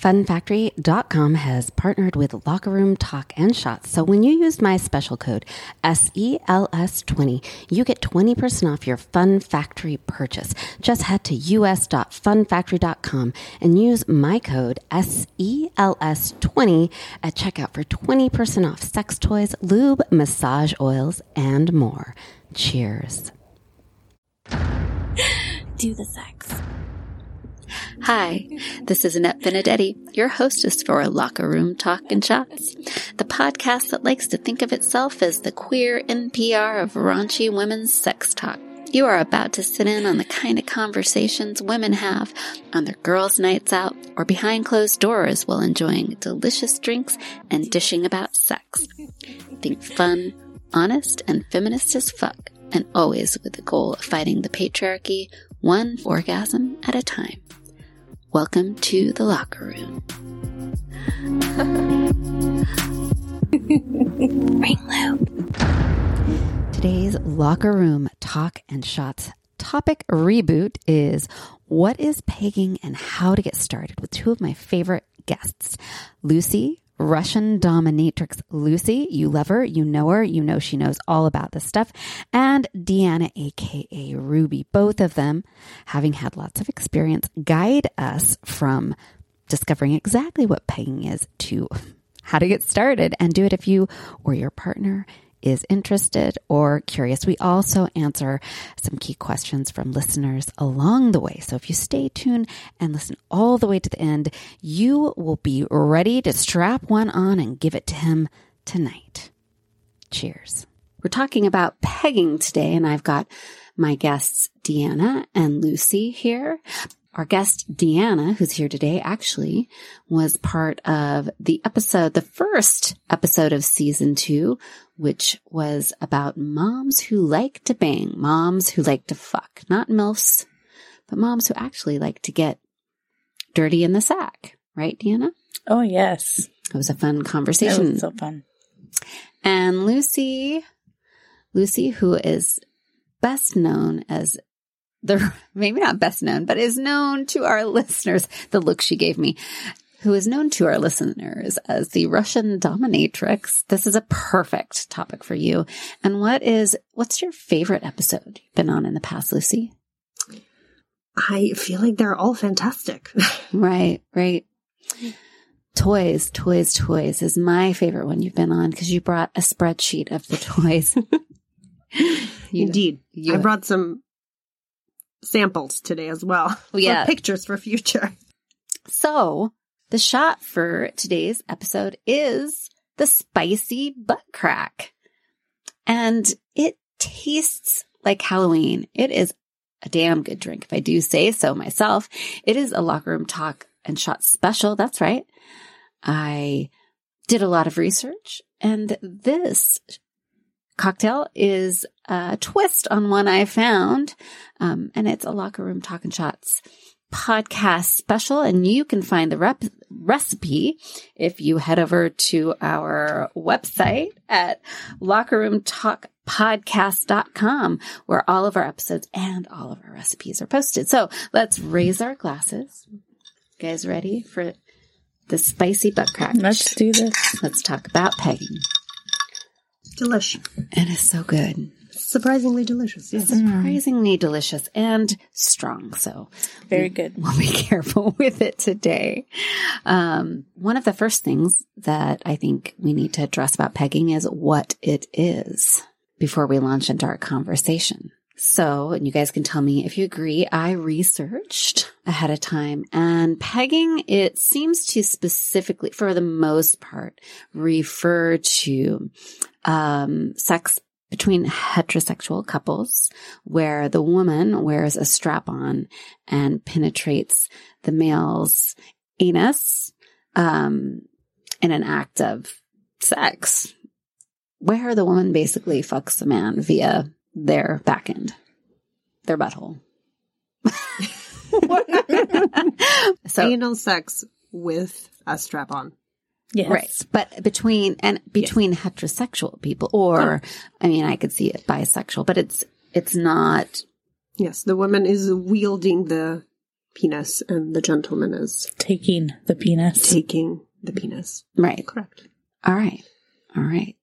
FunFactory.com has partnered with Locker Room Talk and Shots. So when you use my special code SELS20, you get 20% off your Fun Factory purchase. Just head to us.funfactory.com and use my code SELS20 at checkout for 20% off sex toys, lube, massage oils, and more. Cheers. Do the sex. Hi, this is Annette Benedetti, your hostess for Locker Room Talk and Shots, the podcast that likes to think of itself as the queer NPR of raunchy women's sex talk. You are about to sit in on the kind of conversations women have on their girls' nights out or behind closed doors while enjoying delicious drinks and dishing about sex. Think fun, honest, and feminist as fuck, and always with the goal of fighting the patriarchy one orgasm at a time. Welcome to the locker room. Ring loop. Today's locker room talk and shots topic reboot is what is pegging and how to get started with two of my favorite guests, Lucy Russian dominatrix Lucy. You love her, you know her, you know she knows all about this stuff. And Deanna, aka Ruby, both of them having had lots of experience, guide us from discovering exactly what pegging is to how to get started and do it if you or your partner is interested or curious. We also answer some key questions from listeners along the way. So if you stay tuned and listen all the way to the end, you will be ready to strap one on and give it to him tonight. Cheers. We're talking about pegging today, and I've got my guests, Deanna and Lucy here. Our guest, Deanna, who's here today, actually was part of the episode, the first episode of season two, which was about moms who like to bang, moms who like to fuck, not MILFs, but moms who actually like to get dirty in the sack. Right, Deanna? Oh, yes. It was a fun conversation. That was so fun. And Lucy, Lucy, who is best known as the, maybe not best known, but is known to our listeners, the look she gave me, who is known to our listeners as the Russian dominatrix. This is a perfect topic for you. And what is, what's your favorite episode you've been on in the past, Lucy? I feel like they're all fantastic. right, right. Toys, toys, toys is my favorite one you've been on because you brought a spreadsheet of the toys. you, Indeed. You, I brought some samples today as well. Yeah. pictures for future. So the shot for today's episode is the spicy butt crack. And it tastes like Halloween. It is a damn good drink, if I do say so myself. It is a locker room talk and shot special. That's right. I did a lot of research and this cocktail is a twist on one I found. Um, and it's a locker room talk and shots podcast special and you can find the rep- recipe if you head over to our website at lockerroomtalkpodcast.com where all of our episodes and all of our recipes are posted. So let's raise our glasses. You guys ready for the spicy butt crack? Let's do this. Let's talk about pegging. Delish. It is so good. Surprisingly delicious. Yes. Surprisingly delicious and strong. So very good. We'll be careful with it today. Um, one of the first things that I think we need to address about pegging is what it is before we launch into our conversation. So, and you guys can tell me if you agree, I researched ahead of time and pegging, it seems to specifically, for the most part, refer to, um, sex between heterosexual couples where the woman wears a strap on and penetrates the male's anus, um, in an act of sex where the woman basically fucks the man via their back end, their butthole. so anal sex with a strap on. Yes. Right. But between and between yes. heterosexual people or oh. I mean I could see it bisexual, but it's it's not Yes, the woman is wielding the penis and the gentleman is Taking the penis. taking the penis. Right. Correct. All right. All right.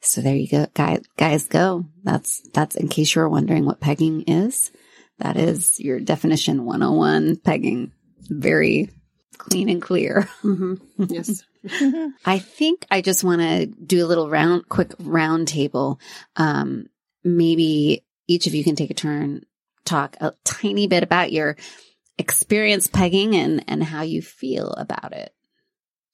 So there you go. Guys, guys go. That's, that's in case you were wondering what pegging is. That is your definition 101 pegging. Very clean and clear. hmm Yes. I think I just want to do a little round, quick round table. Um, maybe each of you can take a turn, talk a tiny bit about your experience pegging and, and how you feel about it.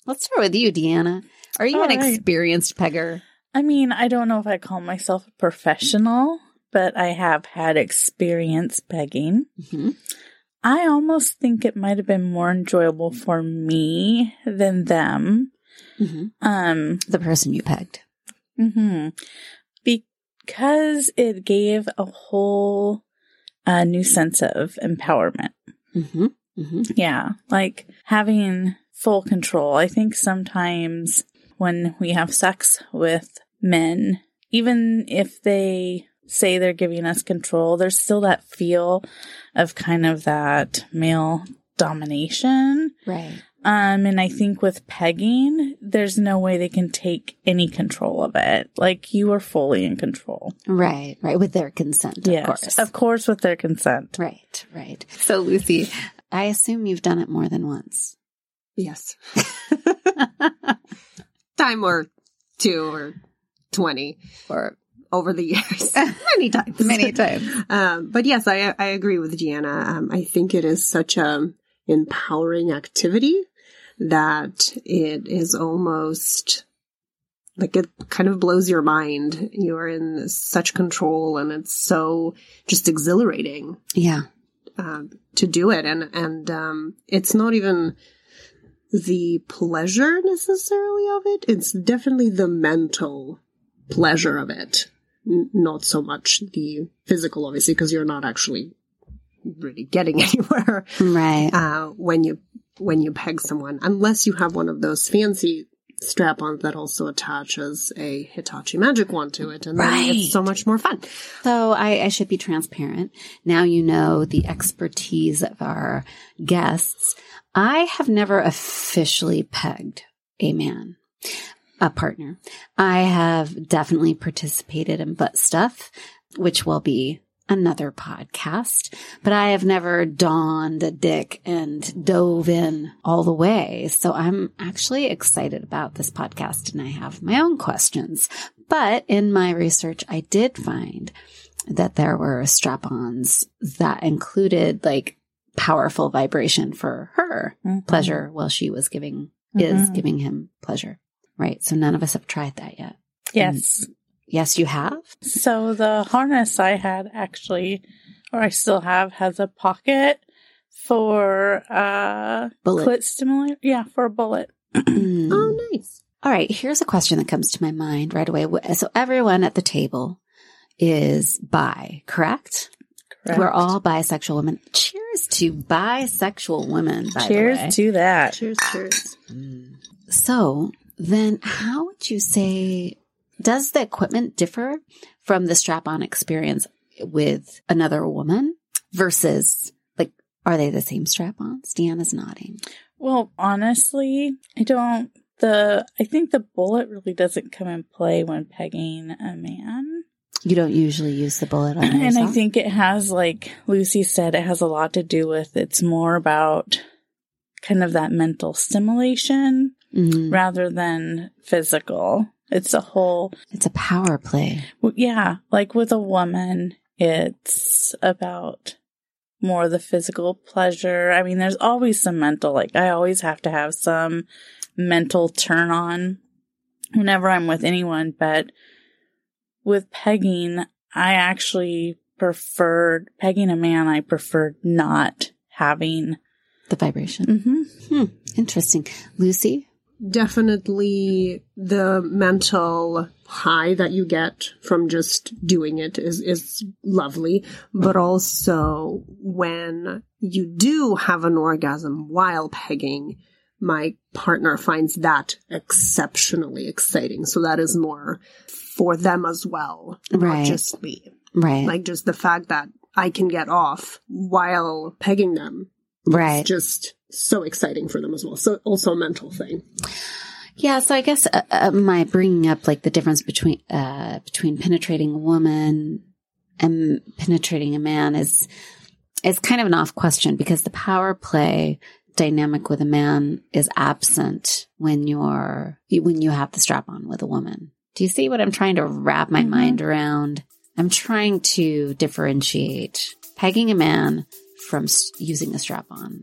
Let's start with you, Deanna. Are you an All right. experienced pegger? I mean, I don't know if I call myself a professional, but I have had experience pegging. Mhm. I almost think it might have been more enjoyable for me than them. Mhm. Um, The person you pegged. hmm because it gave a whole uh, new sense of empowerment. Mm-hmm. Mm-hmm. Yeah, like having full control. I think sometimes when we have sex with men, even if they say they're giving us control, there's still that feel of kind of that male domination. Right. Um, and I think with pegging, there's no way they can take any control of it. Like you are fully in control. Right. Right. With their consent, of yes, course. of course, with their consent. Right. Right. So, Lucy, I assume you've done it more than once. Yes. Time or two or 20 or over the years. Many times. many times. Um, but yes, I, I agree with Deanna. Um, I think it is such a empowering activity that it is almost like it kind of blows your mind. You are in such control and it's so just exhilarating Yeah. um, to do it. And, and, um, it's not even the pleasure necessarily of it. It's definitely the mental pleasure of it. Not so much the physical, obviously, because you're not actually really getting anywhere, Right. uh, when you, when you peg someone, unless you have one of those fancy strap-ons that also attaches a Hitachi magic wand to it. And then Right. it's so much more fun. So I, I should be transparent. Now you know the expertise of our guests. I have never officially pegged a man, a partner. I have definitely participated in butt stuff, which will be another podcast, but I have never donned a dick and dove in all the way. So I'm actually excited about this podcast and I have my own questions. But in my research, I did find that there were strap-ons that included like powerful vibration for her Mhm. pleasure while she was giving is Mhm. giving him pleasure. Right. So none of us have tried that yet. Yes. Yes, you have. So the harness I had actually, or I still have, has a pocket for uh Bullet. clit stimulator. Yeah, for a bullet. Mm. Oh, nice. All right, here's a question that comes to my mind right away. So everyone at the table is bi, correct? Correct. We're all bisexual women. Cheers to bisexual women. By the way. Cheers to that. Cheers, cheers. So then how would you say, does the equipment differ from the strap-on experience with another woman versus like, are they the same strap-ons? Deanna's nodding. Well, honestly, I don't. The I think the bullet really doesn't come in play when pegging a man. You don't usually use the bullet on And I think it has, like Lucy said, it has a lot to do with it's more about kind of that mental stimulation Mhm. rather than physical. It's a whole, It's a power play. yeah, like with a woman, it's about more the physical pleasure. I mean, there's always some mental, like, I always have to have some mental turn on whenever I'm with anyone, but with pegging, I actually preferred pegging a man. I preferred not having. The vibration. hmm Hmm. Interesting. Lucy? Definitely the mental high that you get from just doing it is is lovely but also when you do have an orgasm while pegging my partner finds that exceptionally exciting so that is more for them as well Right. not just me Right. like just the fact that I can get off while pegging them Right. It's just so exciting for them as well. So also a mental thing. Yeah, so I guess uh, uh, my bringing up like the difference between uh, between penetrating a woman and penetrating a man is is kind of an off question because the power play dynamic with a man is absent when you're when you have the strap on with a woman. Do you see what I'm trying to wrap my Mhm. mind around? I'm trying to differentiate pegging a man from using a strap on.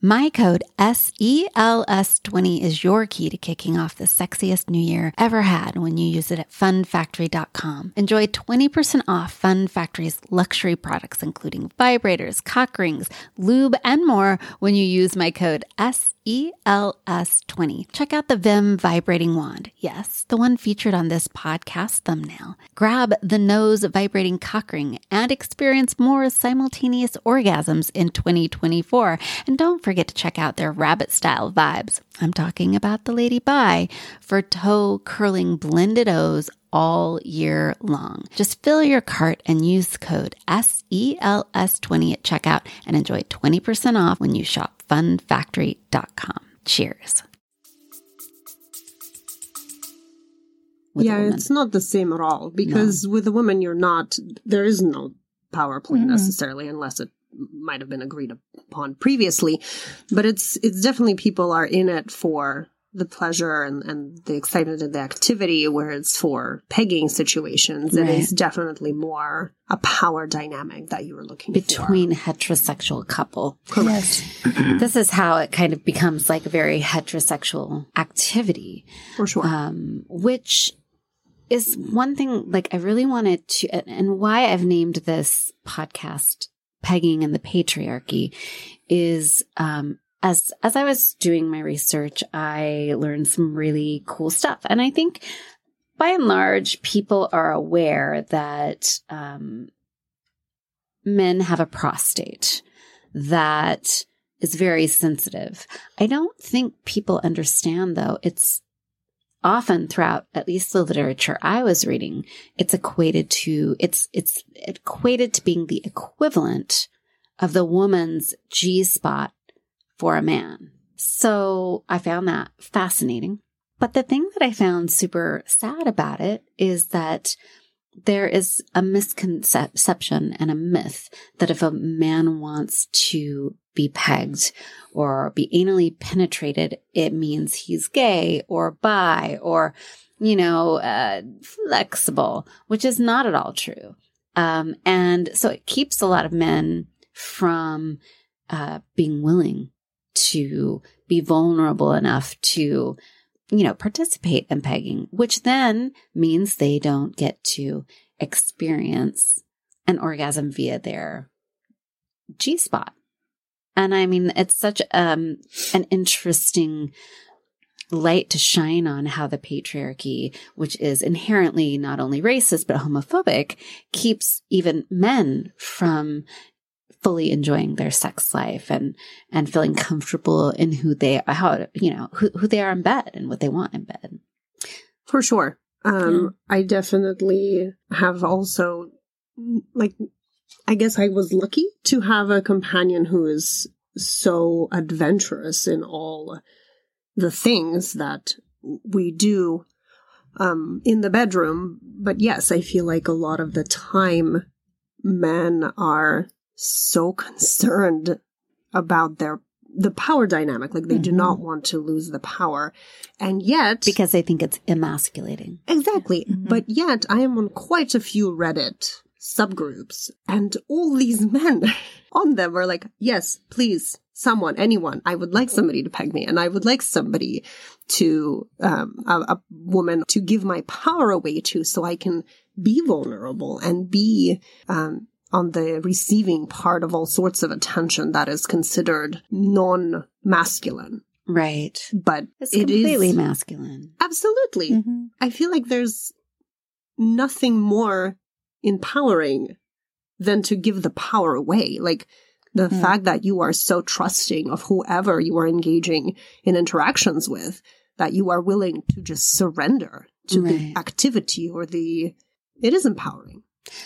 My code SELS20 is your key to kicking off the sexiest new year ever had when you use it at funfactory.com. Enjoy 20% off Fun Factory's luxury products, including vibrators, cock rings, lube, and more when you use my code SELS20. Check out the Vim vibrating wand. Yes, the one featured on this podcast thumbnail. Grab the nose vibrating cock ring and experience more simultaneous orgasms in 2024. And don't forget to check out their rabbit style vibes. I'm talking about the Lady Bi for toe curling blended O's all year long. Just fill your cart and use code SELS20 at checkout and enjoy 20% off when you shop funfactory.com. Cheers. With yeah, it's not the same at all because with a woman, you're not, there is no power play Mhm. necessarily unless it might have been agreed upon previously. But it's, it's definitely people are in it for the pleasure and, and the excitement of the activity, where it's for pegging situations. It Right. is definitely more a power dynamic that you were looking between heterosexual couple. Yes. This is how it kind of becomes like a very heterosexual activity. for. For sure. um, which is one thing like I really wanted to, and- and why I've named this podcast "Pegging and the Patriarchy" is um, as as I was doing my research, I learned some really cool stuff, and I think by and large, people are aware that um, men have a prostate that is very sensitive. I don't think people understand though. It's often throughout at least the literature I was reading, it's equated to it's it's equated to being the equivalent of the woman's G spot for a man. So I found that fascinating. But the thing that I found super sad about it is that there is a misconception and a myth that if a man wants to be pegged or be anally penetrated, it means he's gay or bi or, you know, uh, flexible, which is not at all true. Um, and so it keeps a lot of men from uh, being willing to be vulnerable enough to, you know, participate in pegging, which then means they don't get to experience an orgasm via their G spot. And I mean, it's such um, an interesting light to shine on how the patriarchy, which is inherently not only racist but homophobic, keeps even men from fully enjoying their sex life and and feeling comfortable in who they are, how you know who, who they are in bed and what they want in bed. For sure. Um, I definitely have also, like, I guess I was lucky to have a companion who is so adventurous in all the things that we do um, in the bedroom. But yes, I feel like a lot of the time men are so concerned about their the power dynamic like they do Mhm. not want to lose the power and yet Because they think it's emasculating. Exactly. Mhm. But yet, I am on quite a few Reddit subgroups, and all these men on them are like, yes, please, someone, anyone, I would like somebody to peg me, and I would like somebody to, um, a, a woman to give my power away to so I can be vulnerable and be, um, on the receiving part of all sorts of attention that is considered non masculine. Right. But It's it is completely masculine. absolutely. Mhm. I feel like there's nothing more empowering than to give the power away. Like the Hmm. fact that you are so trusting of whoever you are engaging in interactions with that you are willing to just surrender to Right. the activity or the it is empowering.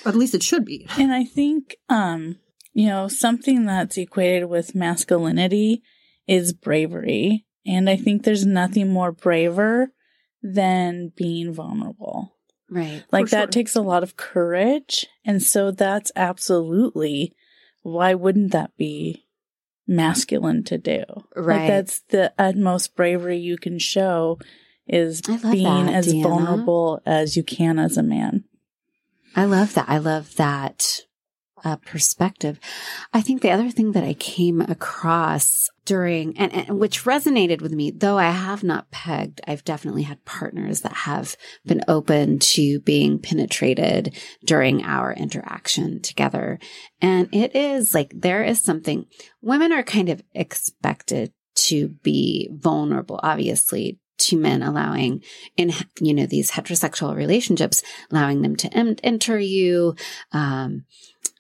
At least it should be. And I think, um, you know, something that's equated with masculinity is bravery. And I think there's nothing more braver than being vulnerable. Right. Like that sure. takes a lot of courage. And so that's absolutely why wouldn't that be masculine to do? Right. Like that's the utmost bravery you can show is being that, as Deanna. vulnerable as you can as a man. I love that. I love that uh, perspective. I think the other thing that I came across during and, and which resonated with me, though I have not pegged, I've definitely had partners that have been open to being penetrated during our interaction together. And it is like there is something women are kind of expected to be vulnerable, obviously, to men allowing in you know these heterosexual relationships allowing them to enter you um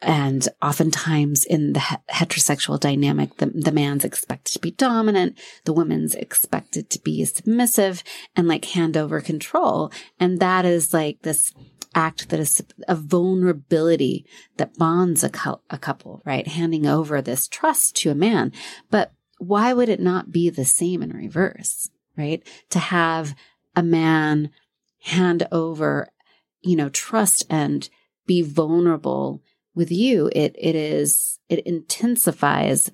and oftentimes in the heterosexual dynamic the, the man's expected to be dominant the woman's expected to be submissive and like hand over control. And that is like this act that is a vulnerability that bonds a, cou- a couple right? Handing over this trust to a man. But why would it not be the same in reverse right? To have a man hand over, you know, trust and be vulnerable with you, it, it is, it intensifies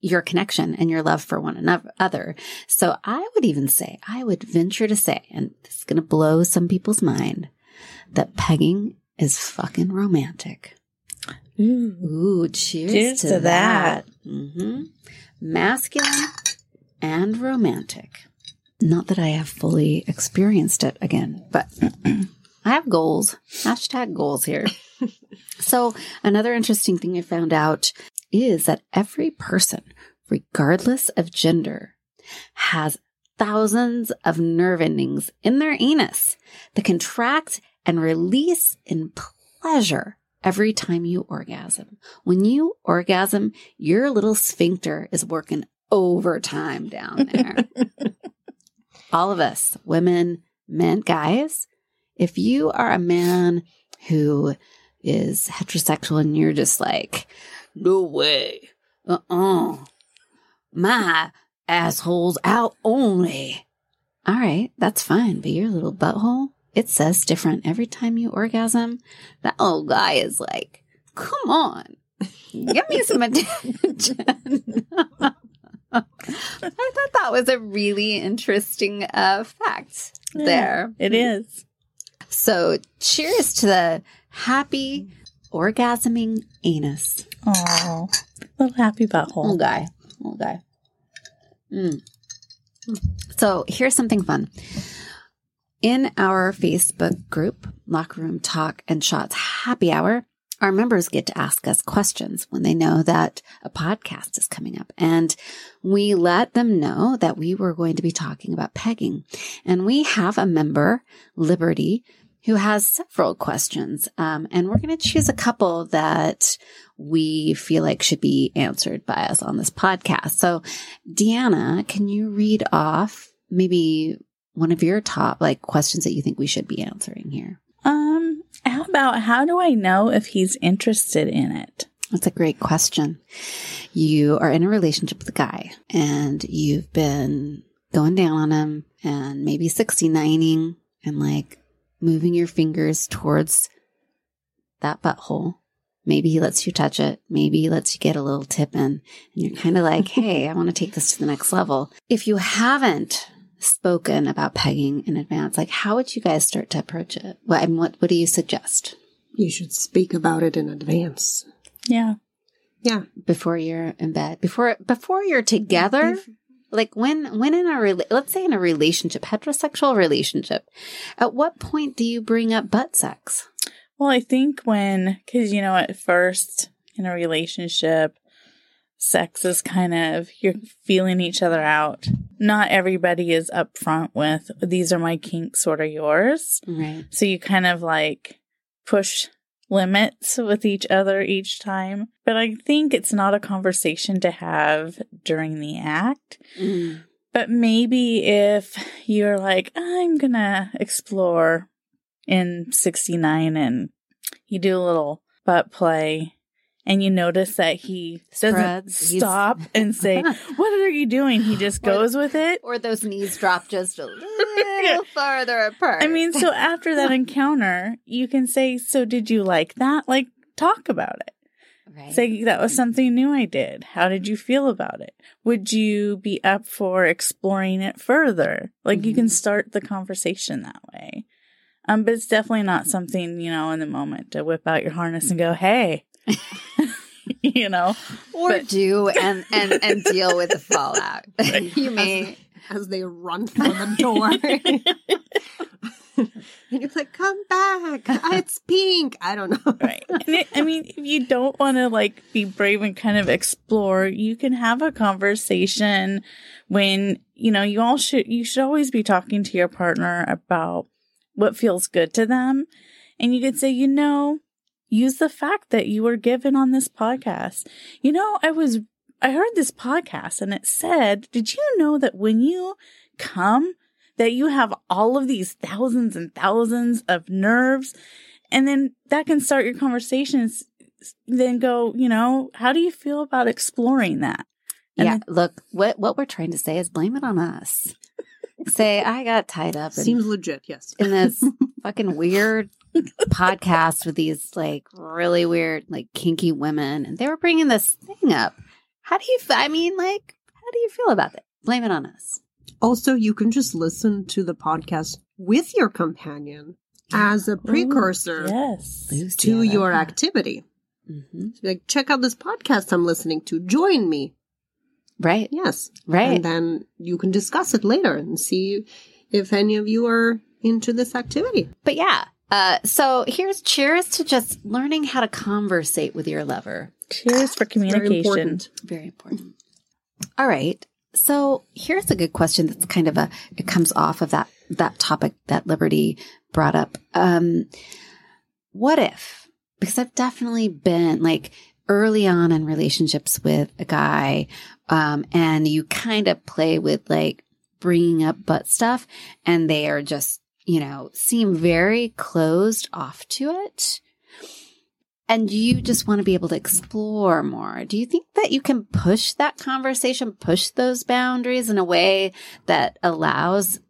your connection and your love for one another. So I would even say, I would venture to say, and this is going to blow some people's mind, that pegging is fucking romantic. Ooh. Ooh, cheers, Cheers to, to that. hmm Masculine and romantic. Not that I have fully experienced it again, but I have goals. Hashtag goals here. so, another interesting thing I found out is that every person, regardless of gender, has thousands of nerve endings in their anus that contract and release in pleasure every time you orgasm. When you orgasm, your little sphincter is working overtime down there. All of us, women, men, guys, if you are a man who is heterosexual and you're just like, no way, uh uh my asshole's out only. All right, that's fine, but your little butthole, it says different every time you orgasm. That old guy is like, come on, give me some attention. I thought that was a really interesting uh, fact Yeah, there. It is. So, cheers to the happy orgasming anus. Oh, little happy Little butthole. guy. Little guy. Mm. So, here's something fun. In our Facebook group, Locker Room Talk and Shots Happy Hour, our members get to ask us questions when they know that a podcast is coming up. And we let them know that we were going to be talking about pegging. And we have a member, Liberty, who has several questions. Um, and we're going to choose a couple that we feel like should be answered by us on this podcast. So, Deanna, can you read off maybe one of your top like questions that you think we should be answering here? Um, how about how do I know if he's interested in it? That's a great question. You are in a relationship with a guy and you've been going down on him and maybe 69ing and like moving your fingers towards that butthole. Maybe he lets you touch it. Maybe he lets you get a little tip in and you're kind of like, Hey, I want to take this to the next level. If you haven't spoken about pegging in advance, like how would you guys start to approach it? What, I mean, what, what do you suggest You should speak about it in advance. Yeah. Yeah. before you're in bed? Before, before you're together? Like when when in a rela- let's say in a relationship heterosexual relationship at what point do you bring up butt sex Well, I think when, because, you know, at first in a relationship, sex is kind of, you're feeling each other out. Not everybody is upfront with, these are my kinks, what are yours? right So you kind of like push limits with each other each time. But I think it's not a conversation to have during the act. Mm. But maybe if you're like, I'm gonna explore in 69 and you do a little butt play and you notice that he doesn't Spreads. He's- stop and say, What are you doing? He just Or- goes with it. Or those knees drop just a little farther apart. I mean, so after that encounter, you can say, So did you like that? Like, talk about it. right. Say, That was something new I did. How did you feel about it? Would you be up for exploring it further? Like, you can Mhm. start the conversation that way. Um, but it's definitely not something, you know, in the moment to whip out your harness and go, Hey, you know, or but- do and, and and deal with the fallout. you may as they run for the door. and you're like, come back. Ah, it's pink. I don't know. right and it, i mean if you don't want to like be brave and kind of explore you can have a conversation when you know you all should you should always be talking to your partner about what feels good to them and you could say you know use the fact that you were given on this podcast you know i was i heard this podcast and it said did you know that when you come that you have all of these thousands and thousands of nerves and then that can start your conversations then go you know how do you feel about exploring that And yeah, then- look, what what we're trying to say is blame it on us. Say I got tied up in, Seems legit, yes. in this fucking weird podcast with these like really weird like kinky women and they were bringing this thing up. How do you f- I mean like how do you feel about it? Blame it on us. Also, you can just listen to the podcast with your companion as a precursor yes to your activity. hmm Like, check out this podcast I'm listening to. Join me. Right. Yes. Right. And then you can discuss it later and see if any of you are into this activity. But yeah. Uh, so here's cheers to just learning how to conversate with your lover. cheers for communication. Very important. Very important. All right. So here's a good question that's kind of a it comes off of that that topic that Liberty brought up. Um what if because I've definitely been like early on in relationships with a guy um and you kind of play with like bringing up butt stuff and they are just, you know, seem very closed off to it and you just want to be able to explore more. Do you think that you can push that conversation, push those boundaries in a way that allows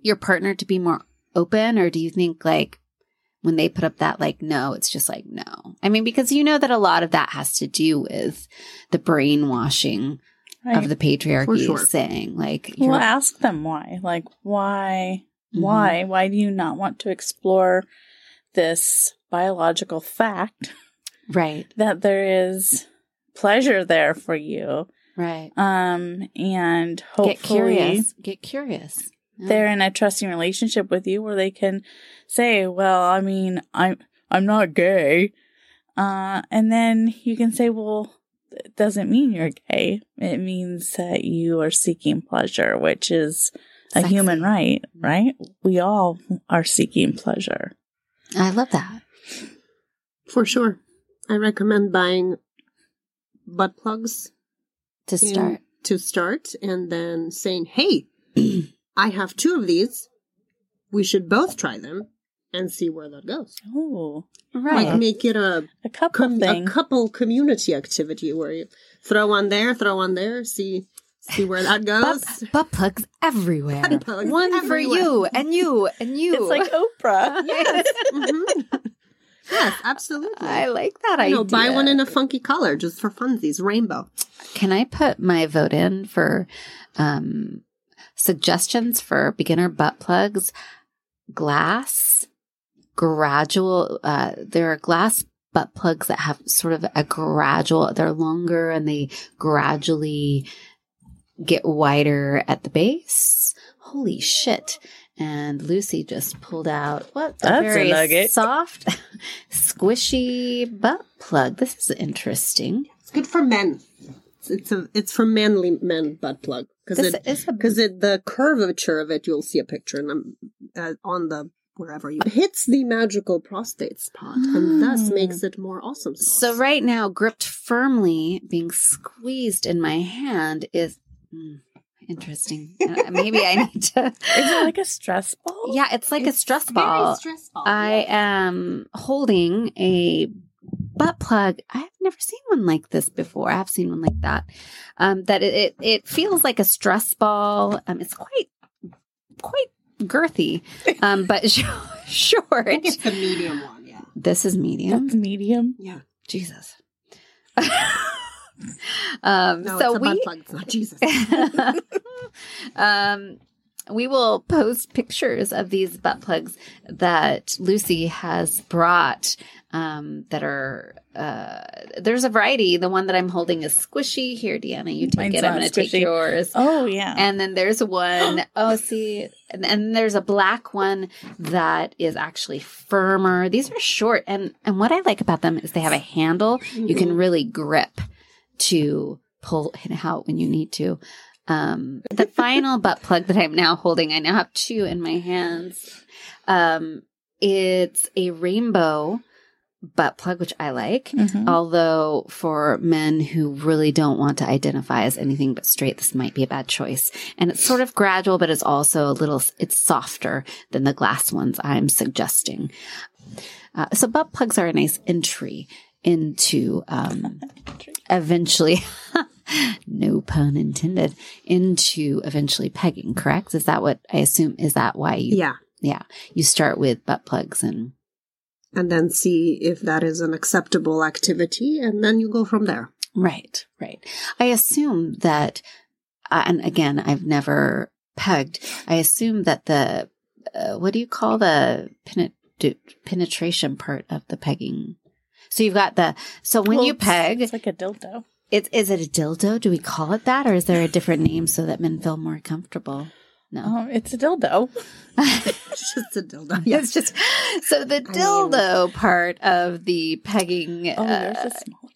your partner to be more open? Or do you think like when they put up that, like, no, it's just like, no? I mean, because you know that a lot of that has to do with the brainwashing right. of the patriarchy sure. saying, like, well ask them why like why Mhm. why why do you not want to explore this biological fact right, that there is pleasure there for you right. um and hopefully Get curious. Get curious. Yeah. they're in a trusting relationship with you where they can say well i mean i'm i'm not gay uh and then you can say well it doesn't mean you're gay it means that you are seeking pleasure which is a Sexy. human right mm-hmm. right we all are seeking pleasure I love that. For sure. I recommend buying butt plugs To in- start. to start and then saying, hey, I have two of these. We should both try them and see where that goes. oh Right. Like make it a, a couple com- a couple community activity where you throw one there, throw one there, see see where that goes. butt, butt plugs everywhere. Butt plugs One for you and you and you. it's like oprah yes. Mhm. Yes, absolutely. I like that I idea. know, buy one in a funky color just for funsies, rainbow. Can I put my vote in for um, suggestions for beginner butt plugs? Glass, gradual. Uh, there are glass butt plugs that have sort of a gradual. They're longer and they gradually get wider at the base. Holy shit! And Lucy just pulled out what That's a very nugget. soft, squishy butt plug. This is interesting. It's good for men. It's, it's a it's for manly men butt plug because This it is because it the curvature of it you'll see a picture and um, uh, on the wherever you hits the magical prostate spot and thus Mm. makes it more awesome. Sauce. So right now, gripped firmly, being squeezed in my hand is mm, Interesting. Uh, maybe I need to. Is it like a stress ball? Yeah, it's like a stress ball. stressful. I am holding a butt plug. I've never seen one like this before. I've seen one like that. Um, that it, it it feels like a stress ball. Um, it's quite quite girthy, um, but sh- short. I think it's the medium one. Yeah. This is medium. That's medium. Yeah. Jesus. um, No, so we butt plug. It's not Jesus. um, we will post pictures of these butt plugs that Lucy has brought um, that are, uh, there's a variety. The one that I'm holding is squishy. Here, Deanna, you take Mine's it. I'm going to take yours. Oh yeah. And then there's one, oh, see, and then there's a black one that is actually firmer. These are short. And, and what I like about them is they have a handle you can really grip to pull it out when you need to. Um, the final butt plug that I'm now holding, I now have two in my hands. Um, it's a rainbow butt plug, which I like. Mhm. Although for men who really don't want to identify as anything but straight, this might be a bad choice. And it's sort of gradual, but it's also a little, it's softer than the glass ones I'm suggesting. Uh, so butt plugs are a nice entry into, um, eventually, no pun intended, into eventually pegging, correct? Is that what I assume? Is that why you, yeah. yeah, you start with butt plugs and And then see if that is an acceptable activity, and then you go from there. Right, right. I assume that, uh, and again, I've never pegged. I assume that the, uh, what do you call the penet- penetration part of the pegging? So you've got the, so when Well, you peg, it's like a dildo. it's, is it a dildo? Do we call it that? Or is there a different name so that men feel more comfortable? No. Um, it's a dildo. It's just a dildo. It's just, so the dildo part of the pegging, Oh, there's uh, a small one.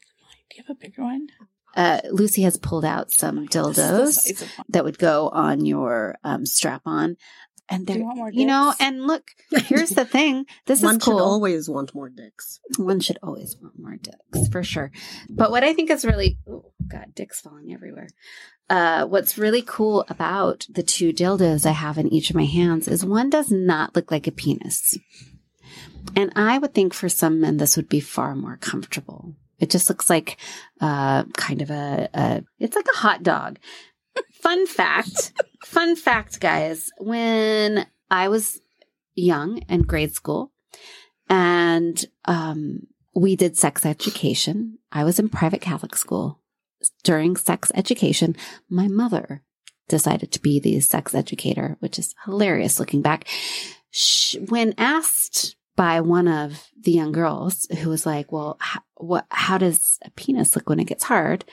Do you have a bigger one? uh, Lucy has pulled out some This is the dildos. size of one. that would go on your um, strap on. And Do there, you want more you know, and look, here's the thing. This One is cool. should always want more dicks. One should always want more dicks for sure. But what I think is really, oh God, dicks falling everywhere. Uh, what's really cool about the two dildos I have in each of my hands is one does not look like a penis. And I would think for some men, this would be far more comfortable. It just looks like, uh, kind of a, a it's like a hot dog. Fun fact, fun fact, guys. When I was young and grade school, and um, we did sex education. I was in private Catholic school. During sex education, my mother decided to be the sex educator, which is hilarious looking back. Sh when asked by one of the young girls who was like, well, how, what, how does a penis look when it gets hard?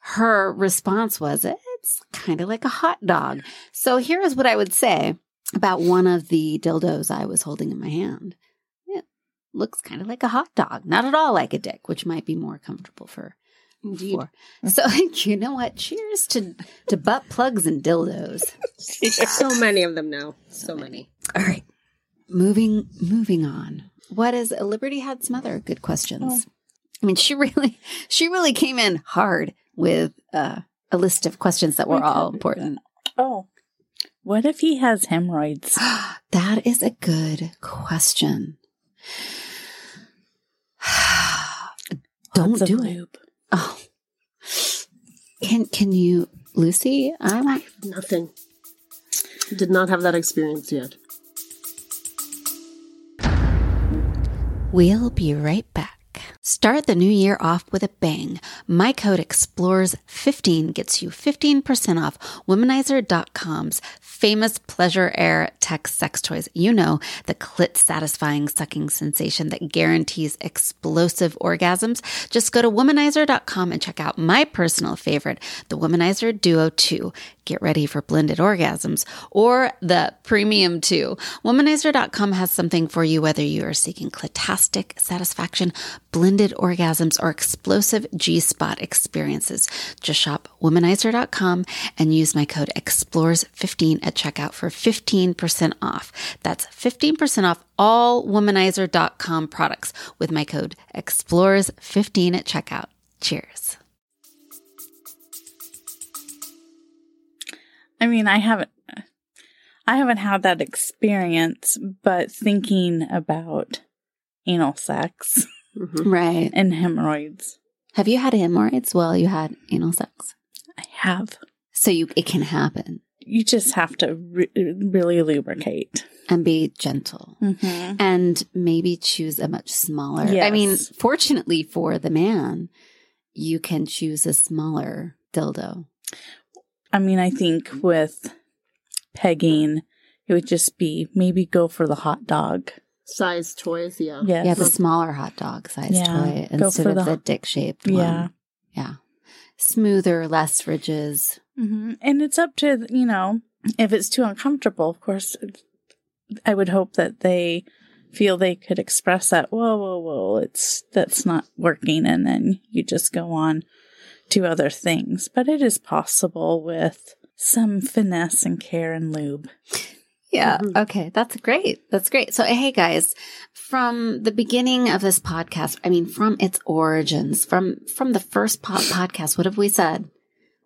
Her response was, it's kind of like a hot dog. So here is what I would say about one of the dildos I was holding in my hand. It looks kind of like a hot dog, not at all like a dick, which might be more comfortable for. Indeed. for. So you know what? Cheers to to butt plugs and dildos. So many of them now. So many. All right, moving moving on. What is Liberty had some other good questions. I mean, she really she really came in hard with uh, a list of questions that were all important. Oh, what if he has hemorrhoids? That is a good question. Don't Lots of do it. lube. Oh, can can you, Lucy? I want. Nothing. Did not have that experience yet. We'll be right back. Start the new year off with a bang. My code EXPLORES15 gets you 15% off womanizer.com's famous pleasure air tech sex toys. You know, the clit satisfying sucking sensation that guarantees explosive orgasms. Just go to womanizer.com and check out my personal favorite, the Womanizer Duo 2. Get ready for blended orgasms or the Premium 2. Womanizer.com has something for you whether you are seeking clitastic satisfaction, blended orgasms, or explosive G spot experiences. Just shop womanizer.com and use my code EXPLORES15 at checkout for 15% off. That's 15% off all womanizer.com products with my code EXPLORES15 at checkout. Cheers. I mean, I haven't, I haven't had that experience, but thinking about anal sex Mhm. Right. and hemorrhoids, Have you had hemorrhoids while you had anal sex? I have. So you it can happen You just have to re- really lubricate. and be gentle. Mm-hmm. And maybe choose a much smaller. I mean, fortunately for the man, you can choose a smaller dildo. I mean, I think with pegging, it would just be maybe go for the hot dog. Size toys, yeah. Yes. Yeah, the smaller hot dog size Yeah, toy instead of the- the, dick shaped Yeah. one. Yeah. Smoother, less ridges. hmm And it's up to, you know, if it's too uncomfortable, of course, I would hope that they feel they could express that, whoa, whoa, whoa, it's, that's not working. And then you just go on to other things. But it is possible with some finesse and care and lube. Yeah. Mhm. Okay. That's great. That's great. So, hey guys, from the beginning of this podcast, I mean, from its origins, from, from the first po- podcast, what have we said?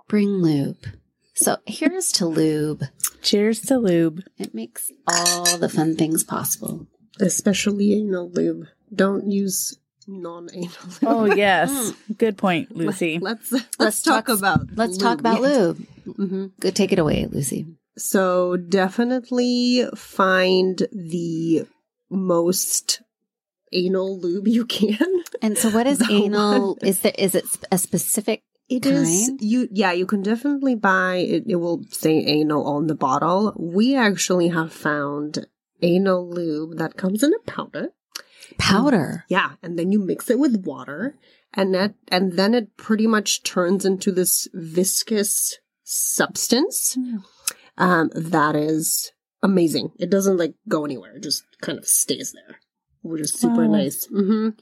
Bring lube. So here's to lube. Cheers to lube. It makes all the fun things possible. Especially anal lube. Don't use non-anal lube. Oh, yes. Good point, Lucy. Let's let's, Let's talk, talk- about Let's talk about yes. lube. Mhm. Good. Take it away, Lucy. So definitely find the most anal lube you can. And so what is The anal? one- Is there, is it a specific It is Kind? you yeah, you can definitely buy it, it will say anal on the bottle. We actually have found anal lube that comes in a powder. powder? Yeah, and then you mix it with water and that and then it pretty much turns into this viscous substance. Hmm. Um that is amazing. It doesn't like go anywhere. It just kind of stays there. Which is super Wow. nice. Mhm.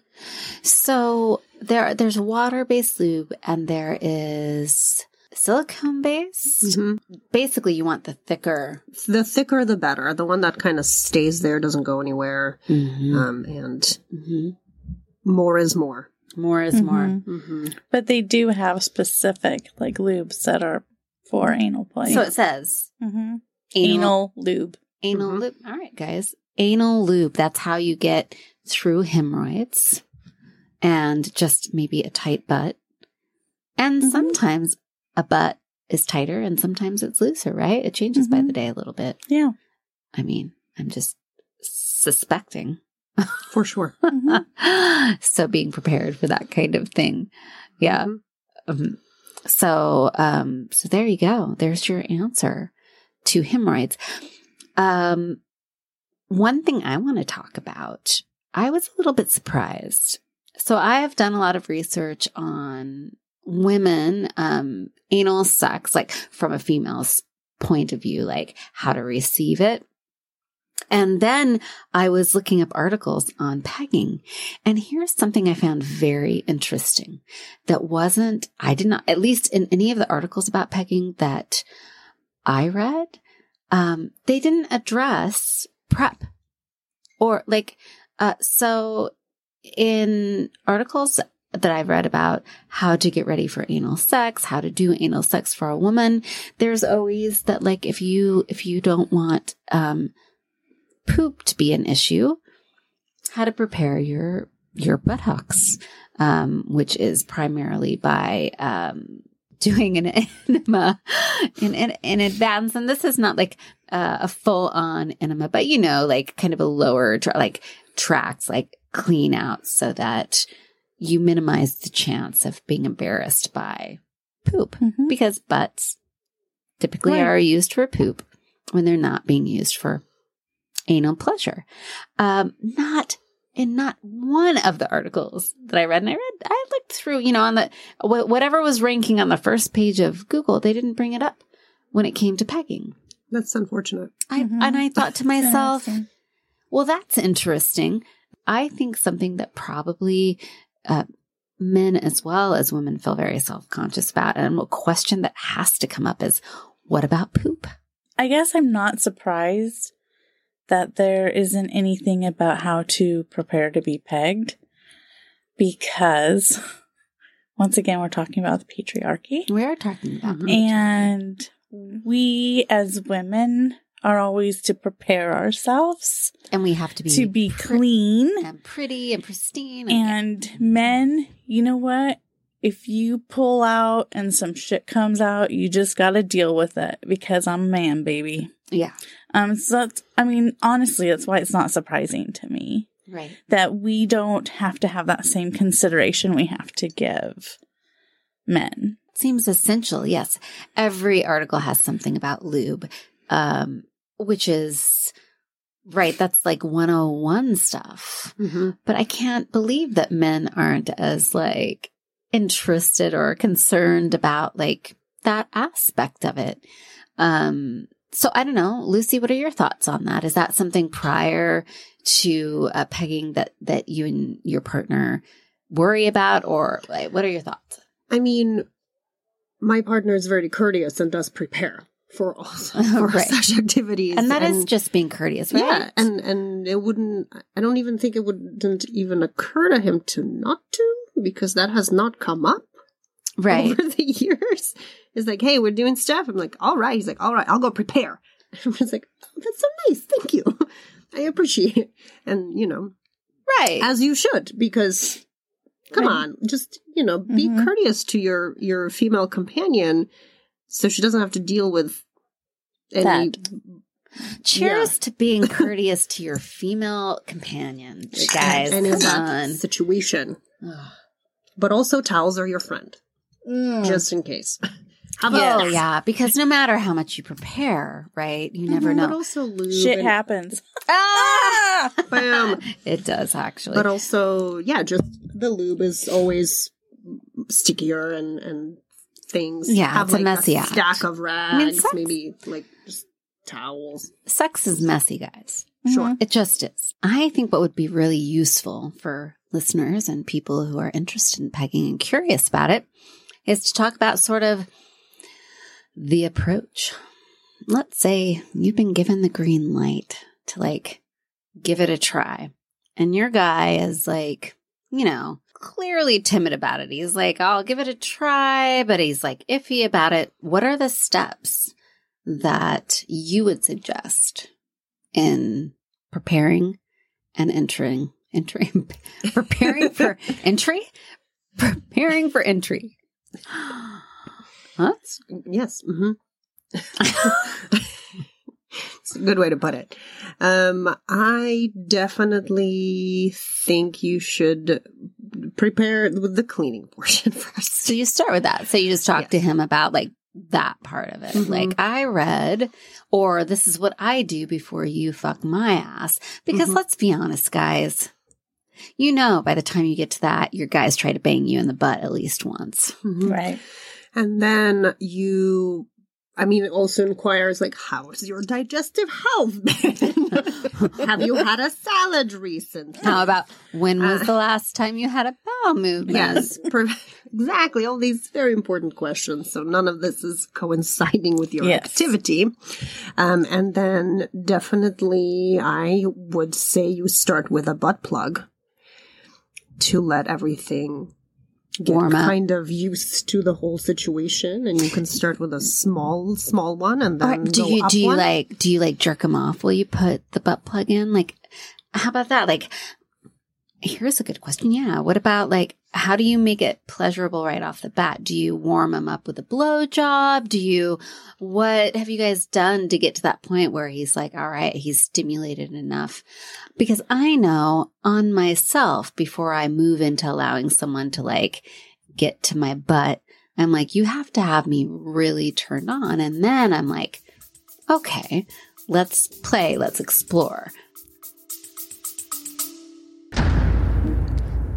So there, there's water-based lube, and there is silicone-based. Mhm. Basically, you want the thicker. The thicker the better. The one that kind of stays there doesn't go anywhere. Mhm. Um and Mhm. more is more. More is more. Mhm. Mm-hmm. But they do have specific, like, lubes that are for anal play. So it says Mhm. anal, anal lube. anal Mhm. lube. All right, guys, anal lube. That's how you get through hemorrhoids, and just maybe a tight butt, and Mhm. sometimes a butt is tighter, and sometimes it's looser. Right? It changes by Mhm. the day a little bit. Yeah. I mean, I'm just suspecting. For sure. Mhm. so being prepared for that kind of thing. Yeah. Mhm. Um, so, um, so there you go. There's your answer to hemorrhoids. Um, one thing I want to talk about, I was a little bit surprised. So I have done a lot of research on women, um, anal sex, like from a female's point of view, like how to receive it. And then I was looking up articles on pegging. And here's something I found very interesting that wasn't, I did not, at least in any of the articles about pegging that I read, um, they didn't address prep or like, uh, so in articles that I've read about how to get ready for anal sex, how to do anal sex for a woman, there's always that like if you, if you don't want, um, poop to be an issue, how to prepare your your buttocks, um, which is primarily by um, doing an enema in, in in advance. And this is not like uh, a full on enema, but you know, like kind of a lower tra- like tracks, like clean out, so that you minimize the chance of being embarrassed by poop Mhm. because butts typically Right. are used for poop when they're not being used for anal pleasure. Um, not in not one of the articles that I read, and I read, I looked through, you know, on the whatever was ranking on the first page of Google, they didn't bring it up when it came to pegging. That's unfortunate. I Mhm. and I thought to myself, well, that's interesting. I think something that probably uh, men as well as women feel very self conscious about, and a question that has to come up is, what about poop? I guess I'm not surprised that there isn't anything about how to prepare to be pegged because once again we're talking about the patriarchy We are talking about and we as women are always to prepare ourselves And we have to be to be clean. and pretty and pristine. And men, you know what? If you pull out and some shit comes out, you just got to deal with it because I'm a man, baby. Yeah, Um, so that's, I mean, honestly, that's why it's not surprising to me right. that we don't have to have that same consideration we have to give men. Seems essential. Yes. Every article has something about lube, um, which is right. That's like 101 stuff. hmm But I can't believe that men aren't as like interested or concerned about like that aspect of it. Um, so I don't know, Lucy, what are your thoughts on that? Is that something prior to uh, pegging that, that you and your partner worry about or like, what are your thoughts? I mean, my partner is very courteous and does prepare for all for Right. such activities, And that is just being courteous, right? yeah, and and it wouldn't. I don't even think it wouldn't even occur to him to not to because that has not come up right. over the years. It's like, hey, we're doing stuff. I'm like, all right. He's like, all right, I'll go prepare. I'm just like, oh, that's so nice. Thank you. I appreciate it. And you know, Right. as you should because come Right. on just you know be Mhm. courteous to your your female companion so she doesn't have to deal with any Cheers to being courteous to your female companion, guys. of Come that on. situation but also towels are your friend Mm. just in case how Oh about that? yeah, because no matter how much you prepare, right? You never Mhm, but know. also lube Shit and- happens. Ah! Bam. It does actually. but also yeah just the lube is always stickier and and things Yeah, have it's a messy a act. stack of rags mean, sex- maybe like just towels Sex is messy, guys. sure It just is. I think what would be really useful for listeners and people who are interested in pegging and curious about it is to talk about sort of the approach. Let's say you've been given the green light to like give it a try, and your guy is like, you know, clearly timid about it. He's like, I'll give it a try, but he's like iffy about it. What are the steps that you would suggest in preparing and entering entering preparing for entry preparing for entry huh Yes. hmm it's a good way to put it. Um, I definitely think you should prepare with the cleaning portion first. so you start with that so you just talk to him about like that part of it Mhm. like i read or this is what i do before you fuck my ass because Mhm. let's be honest guys you know by the time you get to that your guys try to bang you in the butt at least once Mhm. Right. And then you, I mean, it also inquires like, how is your digestive health been? Have you had a salad recently? how about when was Uh, the last time you had a bowel movement Yes, per- exactly. All these very important questions. So none of this is coinciding with your Yes. activity. Um, and then definitely, I would say you start with a butt plug to let everything get Warm up. kind of used to the whole situation. And you can start with a small, small one, and Or then do go you do you one. like do you like jerk them off? Will you put the butt plug in? Like, how about that? Like, here's a good question. Yeah, what about like how do you make it pleasurable right off the bat? Do you warm them up with a blow job? Do you what have you guys done to get to that point where he's like, all right, he's stimulated enough? Because I know on myself before I move into allowing someone to like get to my butt, I'm like, you have to have me really turned on. And then I'm like, okay, let's play, let's explore.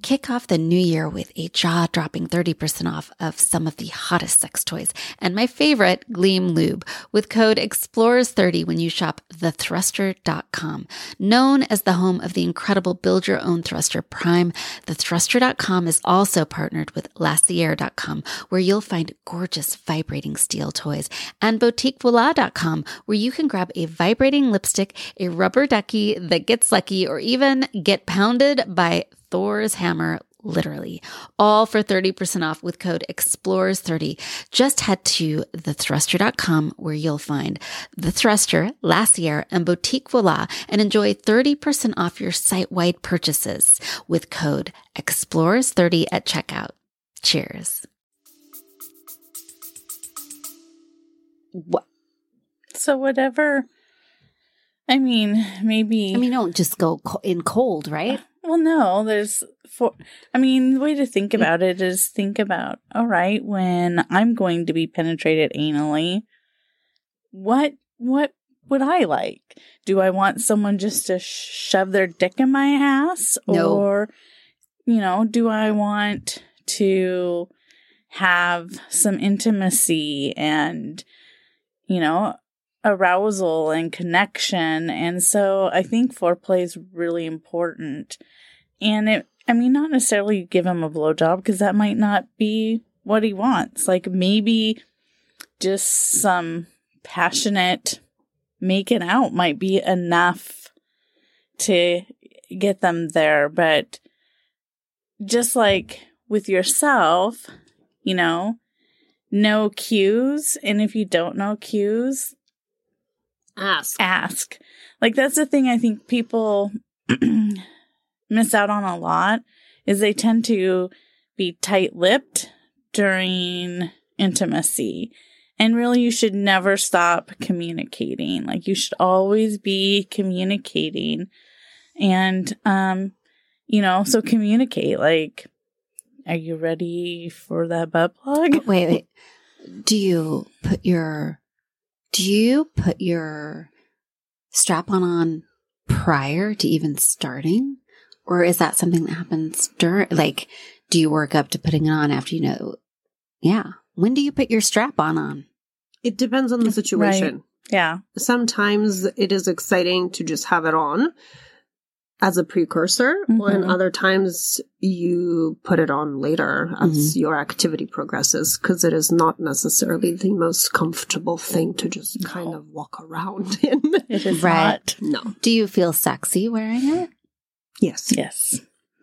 Kick off the new year with a jaw dropping 30% off of some of the hottest sex toys and my favorite, Gleam Lube, with code EXPLORES30 when you shop thethruster.com. Known as the home of the incredible build your own thruster prime, thethruster.com is also partnered with Lacier.com, where you'll find gorgeous vibrating steel toys, and boutiquevoila.com, where you can grab a vibrating lipstick, a rubber ducky that gets lucky, or even get pounded by Thor's hammer literally. All for 30% off with code EXPLORES30. Just head to thethruster.com where you'll find The Thruster, Lacier, and Boutique Voila and enjoy 30% off your site-wide purchases with code EXPLORES30 at checkout. Cheers. What? So whatever. I mean, maybe. I mean, don't just go in cold, right? Well, no. There's for. I mean, the way to think mm. about it is think about. All right, when I'm going to be penetrated anally, what what would I like? Do I want someone just to shove their dick in my ass, No. or you know, do I want to have some intimacy and you know arousal and connection and so i think foreplay is really important and it i mean not necessarily give him a blowjob because that might not be what he wants like maybe just some passionate making out might be enough to get them there but just like with yourself you know know cues and if you don't know cues Ask. ask. Like that's the thing I think people miss out on a lot is they tend to be tight-lipped during intimacy. And really you should never stop communicating. Like you should always be communicating. And um you know, so communicate like are you ready for that butt plug? Wait, wait. Do you put your do you put your strap on on prior to even starting? Or is that something that happens during like do you work up to putting it on after you know Yeah. When do you put your strap on on? It depends on the situation. Yeah. Sometimes it is exciting to just have it on as a precursor, Mhm. and other times you put it on later as your activity progresses because it is not necessarily the most comfortable thing to just kind of walk around in. It is Right. not. no. Do you feel sexy wearing it? Yes. Yes.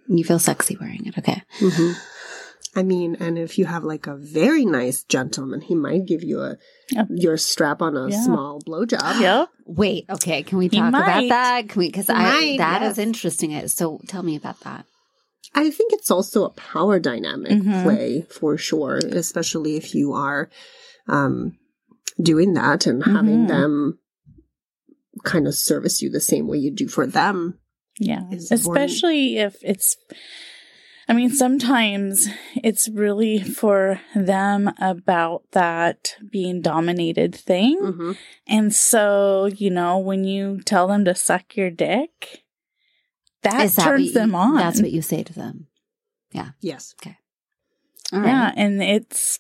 You feel sexy wearing it. Okay. hmm I mean, and if you have like a very nice gentleman, he might give you a Yeah. your strap on a Yeah. small blowjob. Yeah. Wait, okay. Can we He talk about that? Can we because I might, that is yes. interesting. So tell me about that. I think it's also a power dynamic Mhm. play for sure, especially if you are um, doing that and having Mhm. them kind of service you the same way you do for them. Yeah. is Especially if it's, I mean, sometimes it's really for them about that being dominated thing. hmm And so, you know, when you tell them to suck your dick, that Is that turns what you- them on. That's what you say to them. Yeah. Yes, All right. Yeah. And it's,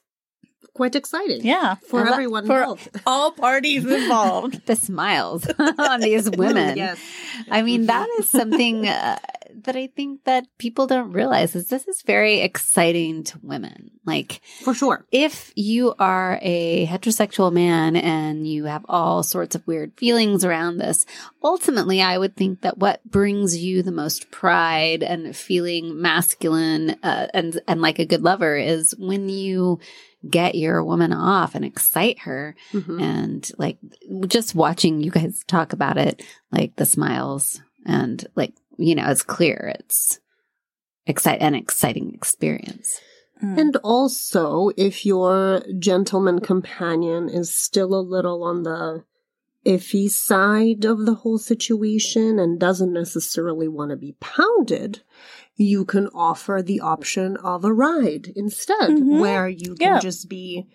quite exciting. yeah. for I everyone for- involved. All parties involved. the smiles on these women. yes, I mean, that is something uh, that I think that people don't realize is this is very exciting to women. Like for sure. if you are a heterosexual man and you have all sorts of weird feelings around this, ultimately I would think that what brings you the most pride and feeling masculine uh, and and like a good lover is when you get your woman off and excite her Mhm. and like just watching you guys talk about it like the smiles and like you know it's clear it's excite an exciting experience Mm. And also, if your gentleman companion is still a little on the iffy side of the whole situation and doesn't necessarily want to be pounded, you can offer the option of a ride instead, Mhm. where you can Yeah. just be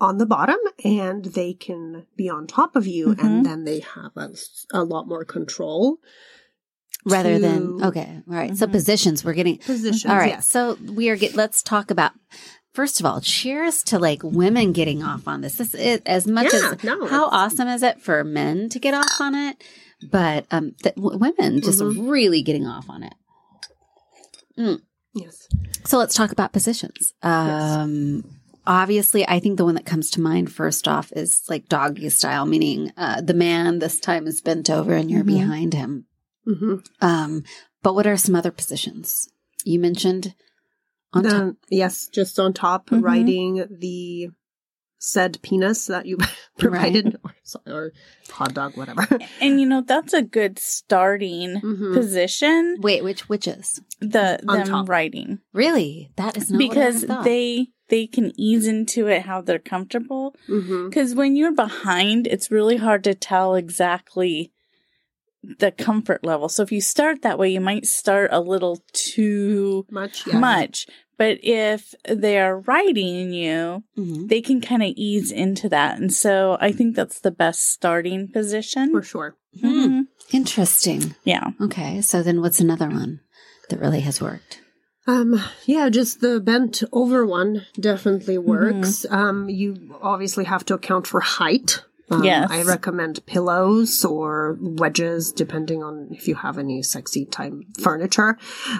on the bottom and they can be on top of you, Mhm. and then they have a, a lot more control. rather to than okay all right so Mhm. positions we're getting Positions, all right yes. so we are get let's talk about first of all cheers to like women getting off on this this is as much Yeah, as no, how awesome is it for men to get off on it but um th- women just Mhm. really getting off on it Yes. So let's talk about positions. Um, obviously, I think the one that comes to mind first off is like doggy style, meaning uh, the man this time is bent over and you're Mhm. behind him. hmm Um, but what are some other positions? you mentioned on top. Yes, just on top, Mhm. writing the said penis that you provided, or, or hot dog, whatever. And you know, that's a good starting Mhm. position. Wait, which witches? The On them top. writing. Really? That is not because what I they they can ease into it how they're comfortable. Because when you're behind, it's really hard to tell exactly the comfort level. So if you start that way, you might start a little too Much, yes. much. But if they are writing you, Mhm. they can kind of ease into that. And so I think that's the best starting position. for sure. Hmm. Mhm. Interesting. Yeah. Okay, so then what's another one that really has worked? Um, yeah, just the bent over one definitely Mm-hmm. works. Um, you obviously have to account for height. Um, Yes. I recommend pillows or wedges, depending on if you have any sexy time furniture.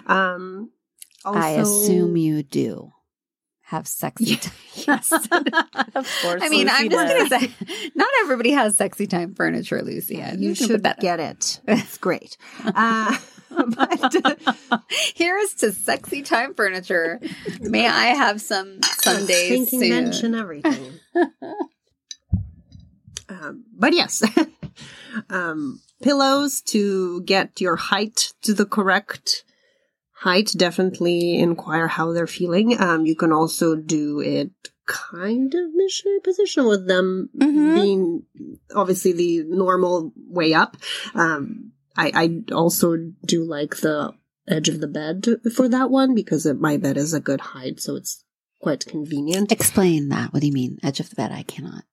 Um, also, I assume you do have sexy time. yes. Of course. I mean, I'm Lucy just going to say, not everybody has sexy time furniture, Lucy. I'm you should get it. It's great. Uh, but Here's to sexy time furniture. May I have some Sundays thinking soon. bench and everything. um, but yes, um, pillows to get your height to the correct height. Definitely inquire how they're feeling. Um, you can also do it kind of missionary position with them Mhm. being obviously the normal way up. Um, I, I also do like the edge of the bed for that one because it, my bed is a good height, so it's quite convenient. Explain that. What do you mean? Edge of the bed? I cannot.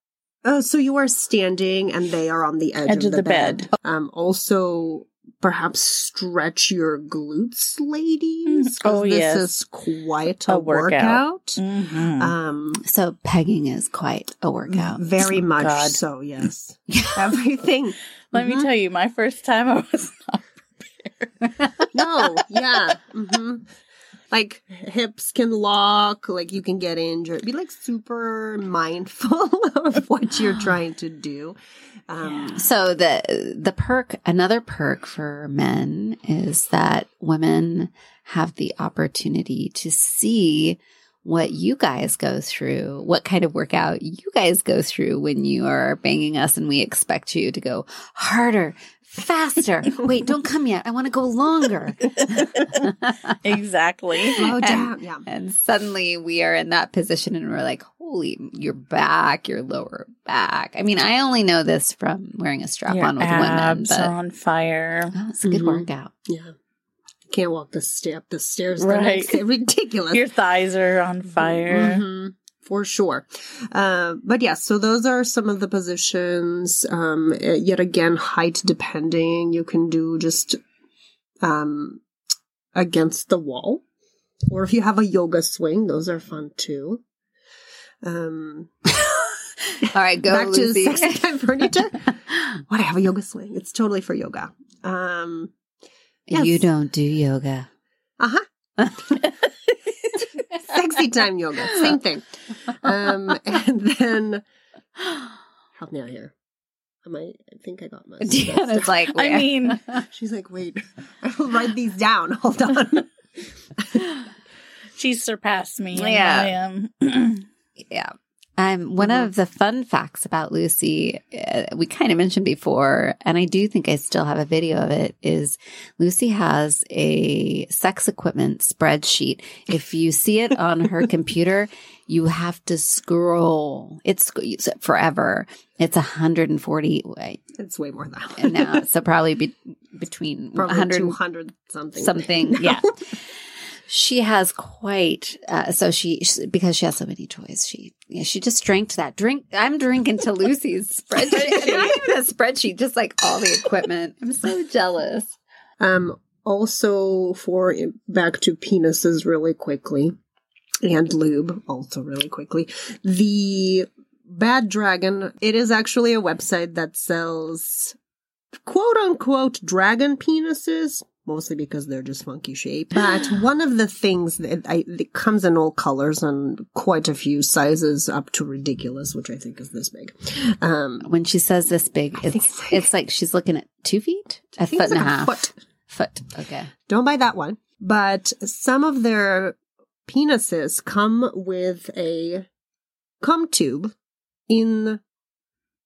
Oh, so you are standing and they are on the edge, of, the, bed. Um, also, perhaps stretch your glutes, ladies. Oh, this yes. is quite a, A workout. workout. Mhm. Um, So pegging is quite a workout. very much God. so. Yes, everything. Let me Mhm. tell you, my first time I was not prepared. No, yeah. hmm Like hips can lock, like you can get injured. Be like super mindful of what you're trying to do. Um, So the the perk, another perk for men is that women have the opportunity to see what you guys go through, what kind of workout you guys go through when you are banging us and we expect you to go harder, faster. Wait, don't come yet. I want to go longer. exactly. slow And- Yeah. And suddenly we are in that position and we're like, holy, your back, your lower back. I mean, I only know this from wearing a strap Your on with women, abs but are on fire. oh, it's a good Mhm. workout. Yeah. Can't walk the step the stairs the Right. next. Ridiculous. Your thighs are on fire. Mhm. For sure. Uh, but yes, so those are some of the positions. Um, uh, yet again, height depending. You can do just um, against the wall. Or if you have a yoga swing, those are fun too. Um, All right, go back Lucy. to sexy time furniture. What I have a yoga swing. It's totally for yoga. Um, You don't do yoga. uh huh. Sexy time yoga. Same thing. Um, and then help me out here. Am I? I think I got my. Deanna's like, I mean, she's like, wait, I will write these down. Hold on. She's surpassed me. Yeah. I am. Yeah. Um, one Mhm. of the fun facts about Lucy, uh, we kind of mentioned before, and I do think I still have a video of it, is Lucy has a sex equipment spreadsheet. If you see it on her computer, you have to scroll. It's it's forever. It's 140 wait, It's way more than that. now, so probably be, between Probably 100 two hundred something. something. Yeah. She has quite uh, so she because she has so many toys. She yeah, she just drank that drink. I'm drinking to Lucy's spreadsheet. Not even a spreadsheet, just like all the equipment. I'm so jealous. Um. Also, for back to penises really quickly, and lube also really quickly. The Bad Dragon. It is actually a website that sells quote unquote dragon penises. Mostly because they're just funky shape. But one of the things that I, it comes in all colors and quite a few sizes up to ridiculous, which I think is this big. Um, When she says this big, it's it's like- it's like she's looking at two feet, a foot and a half, foot. foot. Okay, Don't buy that one. but some of their penises come with a cum tube in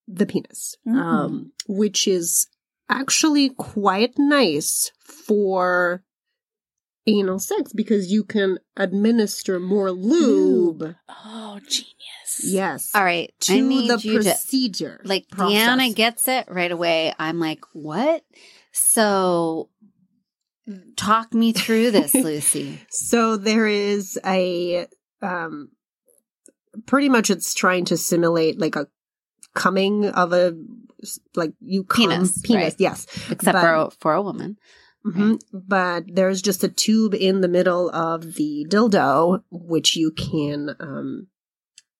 the penis, Mm. um, which is actually quite nice for anal sex because you can administer more lube. Oh, genius. Yes. All right. To I need the you to procedure. like process. Deanna gets it right away. I'm like, what? So talk me through this, Lucy. So there is a um pretty much it's trying to simulate like a coming of a like you come, Penis, penis right. yes Except But- for a, for a woman. Mhm. but there's just a tube in the middle of the dildo which you can um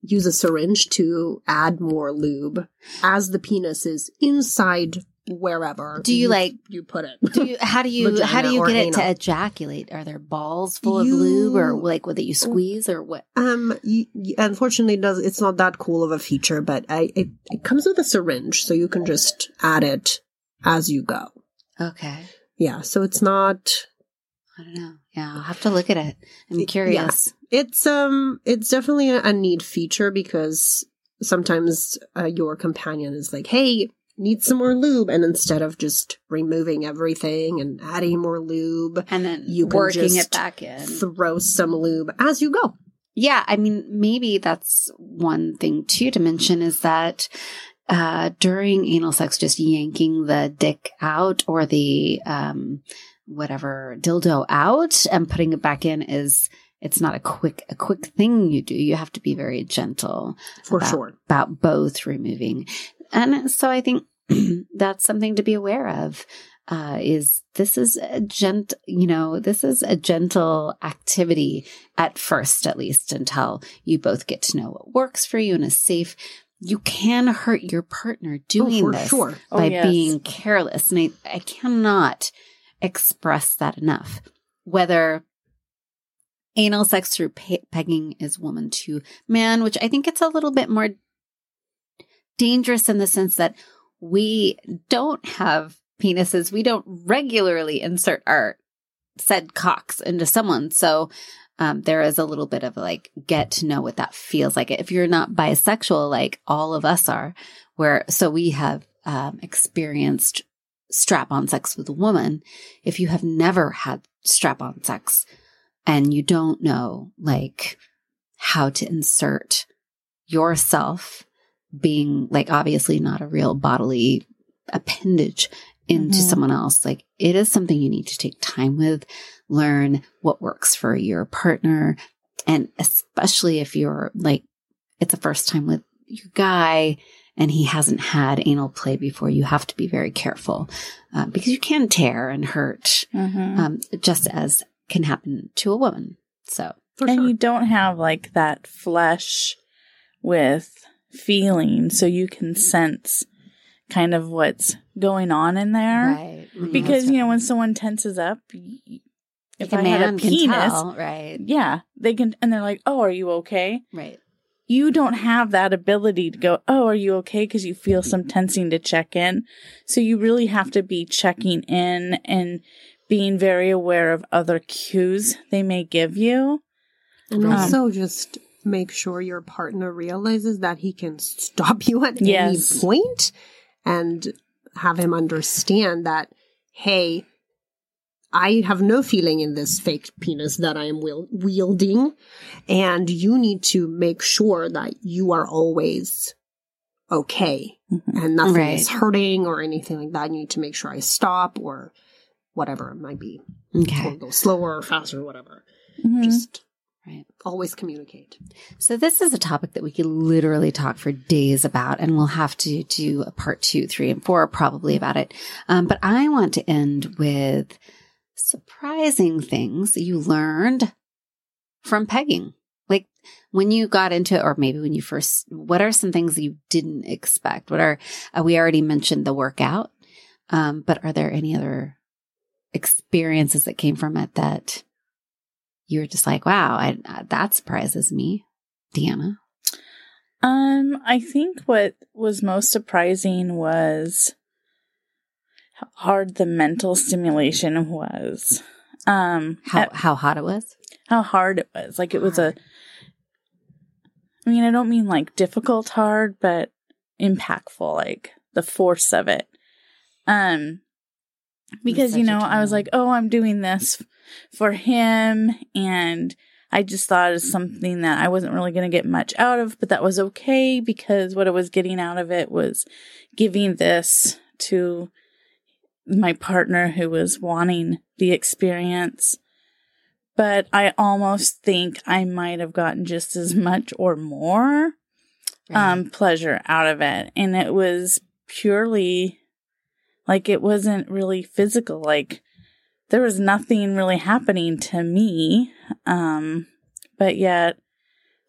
use a syringe to add more lube as the penis is inside wherever Do you, like- you put it Do you, how do you how do you get it to ejaculate? Are there balls full of lube or like what that you squeeze or what? Um, y y- unfortunately, it does it's not that cool of a feature, but I it, it comes with a syringe, so you can just add it as you go. Okay. Yeah, so it's not. I don't know. Yeah, I'll have to look at it. I'm curious. It's um, it's definitely a, a neat feature because sometimes uh, your companion is like, "Hey, need some more lube," and instead of just removing everything and adding more lube, And then You can working just it back in. throw some lube as you go. Yeah, I mean, maybe that's one thing too to mention is that uh, during anal sex, just yanking the dick out or the um, whatever dildo out and putting it back in is it's not a quick a quick thing you do. You have to be very gentle For about, sure. about both removing, and so I think that's something to be aware of. Uh, is this is a gent, you know, this is a gentle activity at first, at least until you both get to know what works for you and is safe. You can hurt your partner doing oh, this sure. Oh, by yes. being careless. And I, I cannot express that enough. Whether anal sex through pe- pegging is woman to man, which I think it's a little bit more dangerous in the sense that we don't have penises. We don't regularly insert our said cocks into someone. So um, there is a little bit of like get to know what that feels like. If you're not bisexual, like all of us are, where so we have um, experienced strap on sex with a woman. If you have never had strap on sex and you don't know like how to insert yourself being like obviously not a real bodily appendage into Mhm. someone else, like it is something you need to take time with, learn what works for your partner. And especially if you're like, it's a first time with your guy and he hasn't had anal play before, you have to be very careful uh, because you can tear and hurt, Mhm. um, just as can happen to a woman. So, For and sure. you don't have like that flesh with feeling, so you can sense kind of what's going on in there. right. Because Mhm. you know when someone tenses up, if Like I had a penis, tell, right? yeah, they can, and they're like, "Oh, are you okay?" Right. You don't have that ability to go, "Oh, are you okay?" Because you feel some tensing to check in. So you really have to be checking in and being very aware of other cues they may give you. And Um, also just make sure your partner realizes that he can stop you at Yes. any point and have him understand that, hey, I have no feeling in this fake penis that I am wielding. And you need to make sure that you are always okay Mhm. and nothing Right. is hurting or anything like that. You need to make sure I stop or whatever it might be. Okay. go slower or faster, or whatever. Mhm. Just Right. always communicate. So this is a topic that we could literally talk for days about, and we'll have to do a part two, three, and four probably about it. Um, but I want to end with surprising things you learned from pegging. Like when you got into, it, or maybe when you first, what are some things you didn't expect? What are, uh, we already mentioned the workout. Um, but are there any other experiences that came from it that you were just like, wow, I, uh, that surprises me, Deanna? Um, I think what was most surprising was how hard the mental stimulation was. Um, How at- how hot it was? how hard it was. Like it was a. I mean, I don't mean like difficult hard, but impactful. Like the force of it. Um, because you know, I was like, oh, I'm doing this for him, and I just thought it was something that I wasn't really going to get much out of, but that was okay because what I was getting out of it was giving this to my partner who was wanting the experience. But I almost think I might have gotten just as much or more um pleasure out of it and it was purely like it wasn't really physical like there was nothing really happening to me um but yet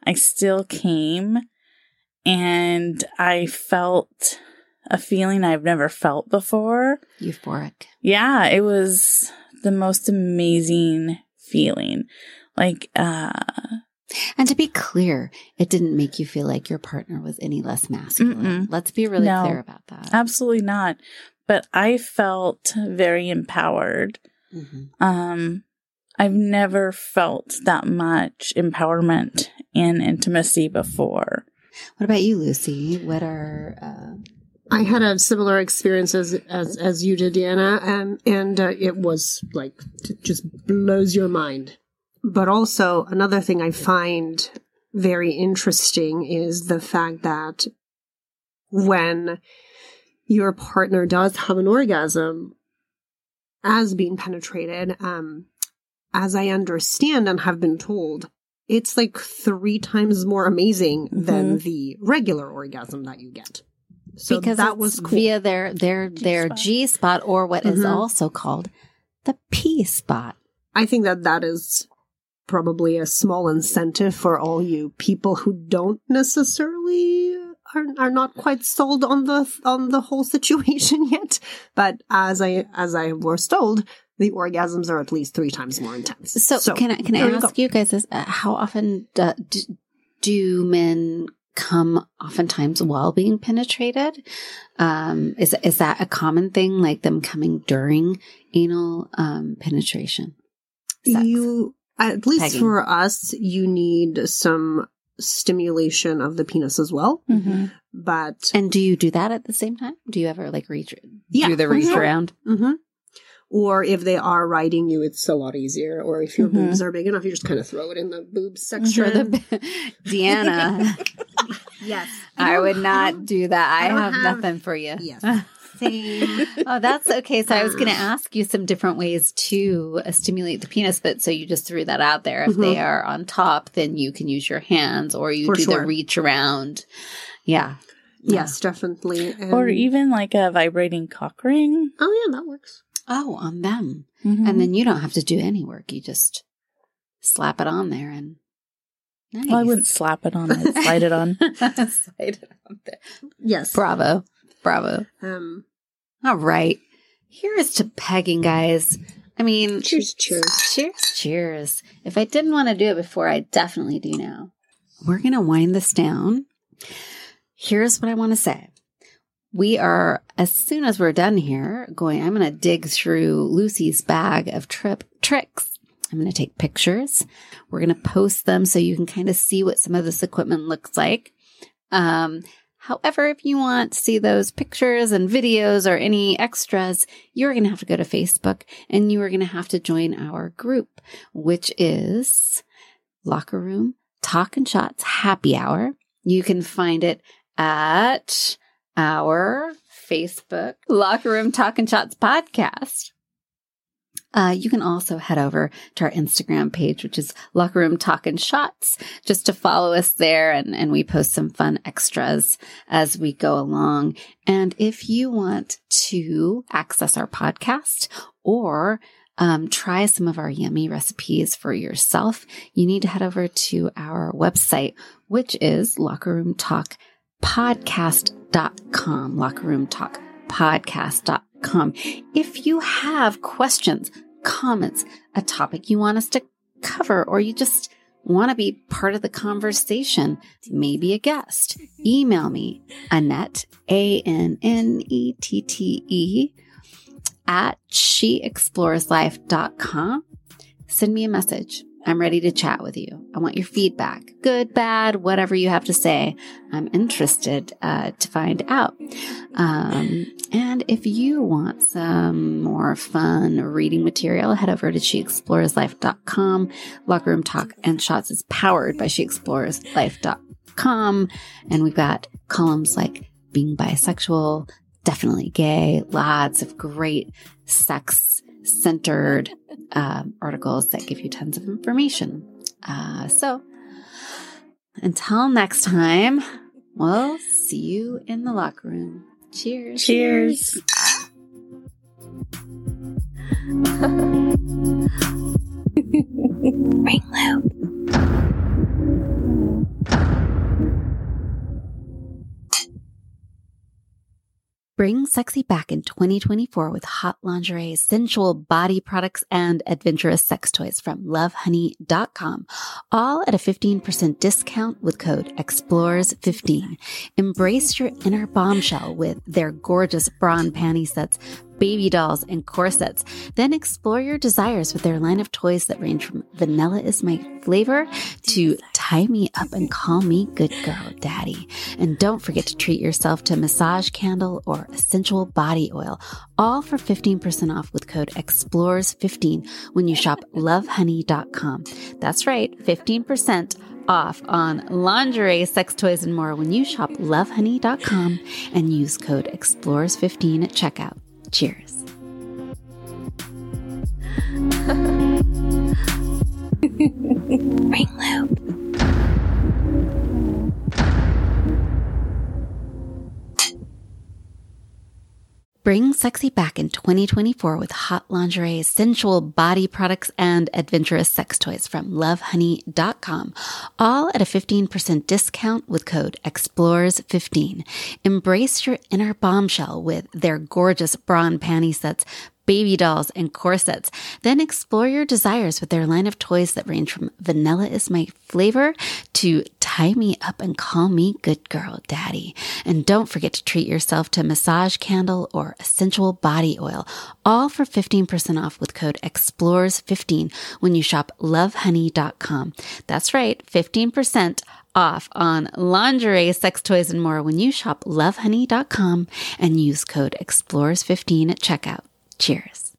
I still came and I felt a feeling I've never felt before euphoric. yeah it was the most amazing feeling like uh And to be clear, it didn't make you feel like your partner was any less masculine. Mm-mm. Let's be really No. clear about that. absolutely not but I felt very empowered Mhm. Um, I've never felt that much empowerment and intimacy before. What about you, Lucy? What are uh, I had a similar experience as as, as you did, Deanna, and and uh, it was like it just blows your mind. But also another thing I find very interesting is the fact that when your partner does have an orgasm as being penetrated, um, as I understand and have been told, it's like three times more amazing than the regular orgasm that you get. So because that was cool. via their their their G-spot. G spot or what is Mhm. also called the P spot. I think that that is probably a small incentive for all you people who don't necessarily are, are not quite sold on the on the whole situation yet. But as I as I was told, the orgasms are at least three times more intense. So, can I can I you ask you guys this? Uh, how often do, do, do men come oftentimes while being penetrated? Um, is is that a common thing, like them coming during anal um, penetration? Sex. You at least Pegging. for us, you need some stimulation of the penis as well. Mm-hmm. But and do you do that at the same time? Do you ever like reach Yeah, do the for reach sure. around? hmm Or if they are riding you, it's a lot easier. Or if your Mhm. boobs are big enough, you just kind of throw it in the boobs section. Sure, the Deanna. yes, I would don't- don't- that. I, I have, have- nothing for you. Yes, same. oh, that's okay. So I was going to ask you some different ways to uh, stimulate the penis, but so you just threw that out there. If they are on top, then you can use your hands or you For do the reach around. Yeah. Yes, definitely. And- Or even like a vibrating cock ring. oh yeah, that works. Oh, on them. Mhm. And then you don't have to do any work. You just slap it on there and. Nice. Well, I wouldn't slap it on, I'd slide it on. Slide it on there. Yes. Bravo. Bravo. Um. All right. Here's to pegging, guys. I mean, Cheers. Cheers. Cheers, cheers. If I didn't want to do it before, I definitely do now. We're going to wind this down. Here's what I want to say. We are, as soon as we're done here, going, I'm going to dig through Lucy's bag of trip tricks. I'm going to take pictures. We're going to post them so you can kind of see what some of this equipment looks like. Um, however, if you want to see those pictures and videos or any extras, you're going to have to go to Facebook and you are going to have to join our group, which is Locker Room Talk and Shots Happy Hour. You can find it at our Facebook Locker Room Talk and Shots podcast. Uh, you can also head over to our Instagram page, which is Locker Room Talk and Shots, just to follow us there. And, and we post some fun extras as we go along. And if you want to access our podcast or um, try some of our yummy recipes for yourself, you need to head over to our website, which is Locker Room Talk podcast.com. Locker Room Talk podcast.com. If you have questions, comments, a topic you want us to cover, or you just want to be part of the conversation, maybe a guest, email me, Annette, A N N E T T E, at sheexploreslife.com. send me a message. I'm ready to chat with you. I want your feedback, good, bad, whatever you have to say. I'm interested uh, to find out. Um, and if you want some more fun reading material, head over to sheexploreslife.com. Locker Room Talk and Shots is powered by sheexploreslife.com. And we've got columns like being bisexual, definitely gay, lots of great sex centered uh, articles that give you tons of information. Uh, so until next time, we'll see you in the locker room. Cheers. Cheers. Ring loop. Bring sexy back in 2024 with hot lingerie, sensual body products, and adventurous sex toys from lovehoney.com. All at a 15% discount with code EXPLORES15. Embrace your inner bombshell with their gorgeous bra and panty sets, baby dolls, and corsets. Then explore your desires with their line of toys that range from vanilla is my flavor to tie me up and call me good girl daddy. And don't forget to treat yourself to a massage candle or essential body oil, all for 15% off with code EXPLORES15 when you shop lovehoney.com. That's right, 15% off on lingerie, sex toys, and more when you shop lovehoney.com and use code EXPLORES15 at checkout. Cheers. Ring loop. Bring sexy back in 2024 with hot lingerie, sensual body products, and adventurous sex toys from lovehoney.com. All at a 15% discount with code EXPLORES15. Embrace your inner bombshell with their gorgeous bra and panty sets, baby dolls, and corsets. Then explore your desires with their line of toys that range from vanilla is my flavor to tie me up and call me good girl daddy. And don't forget to treat yourself to a massage candle or essential body oil, all for 15% off with code EXPLORES15 when you shop lovehoney.com. That's right, 15% off on lingerie, sex toys, and more when you shop lovehoney.com and use code EXPLORES15 at checkout. Cheers.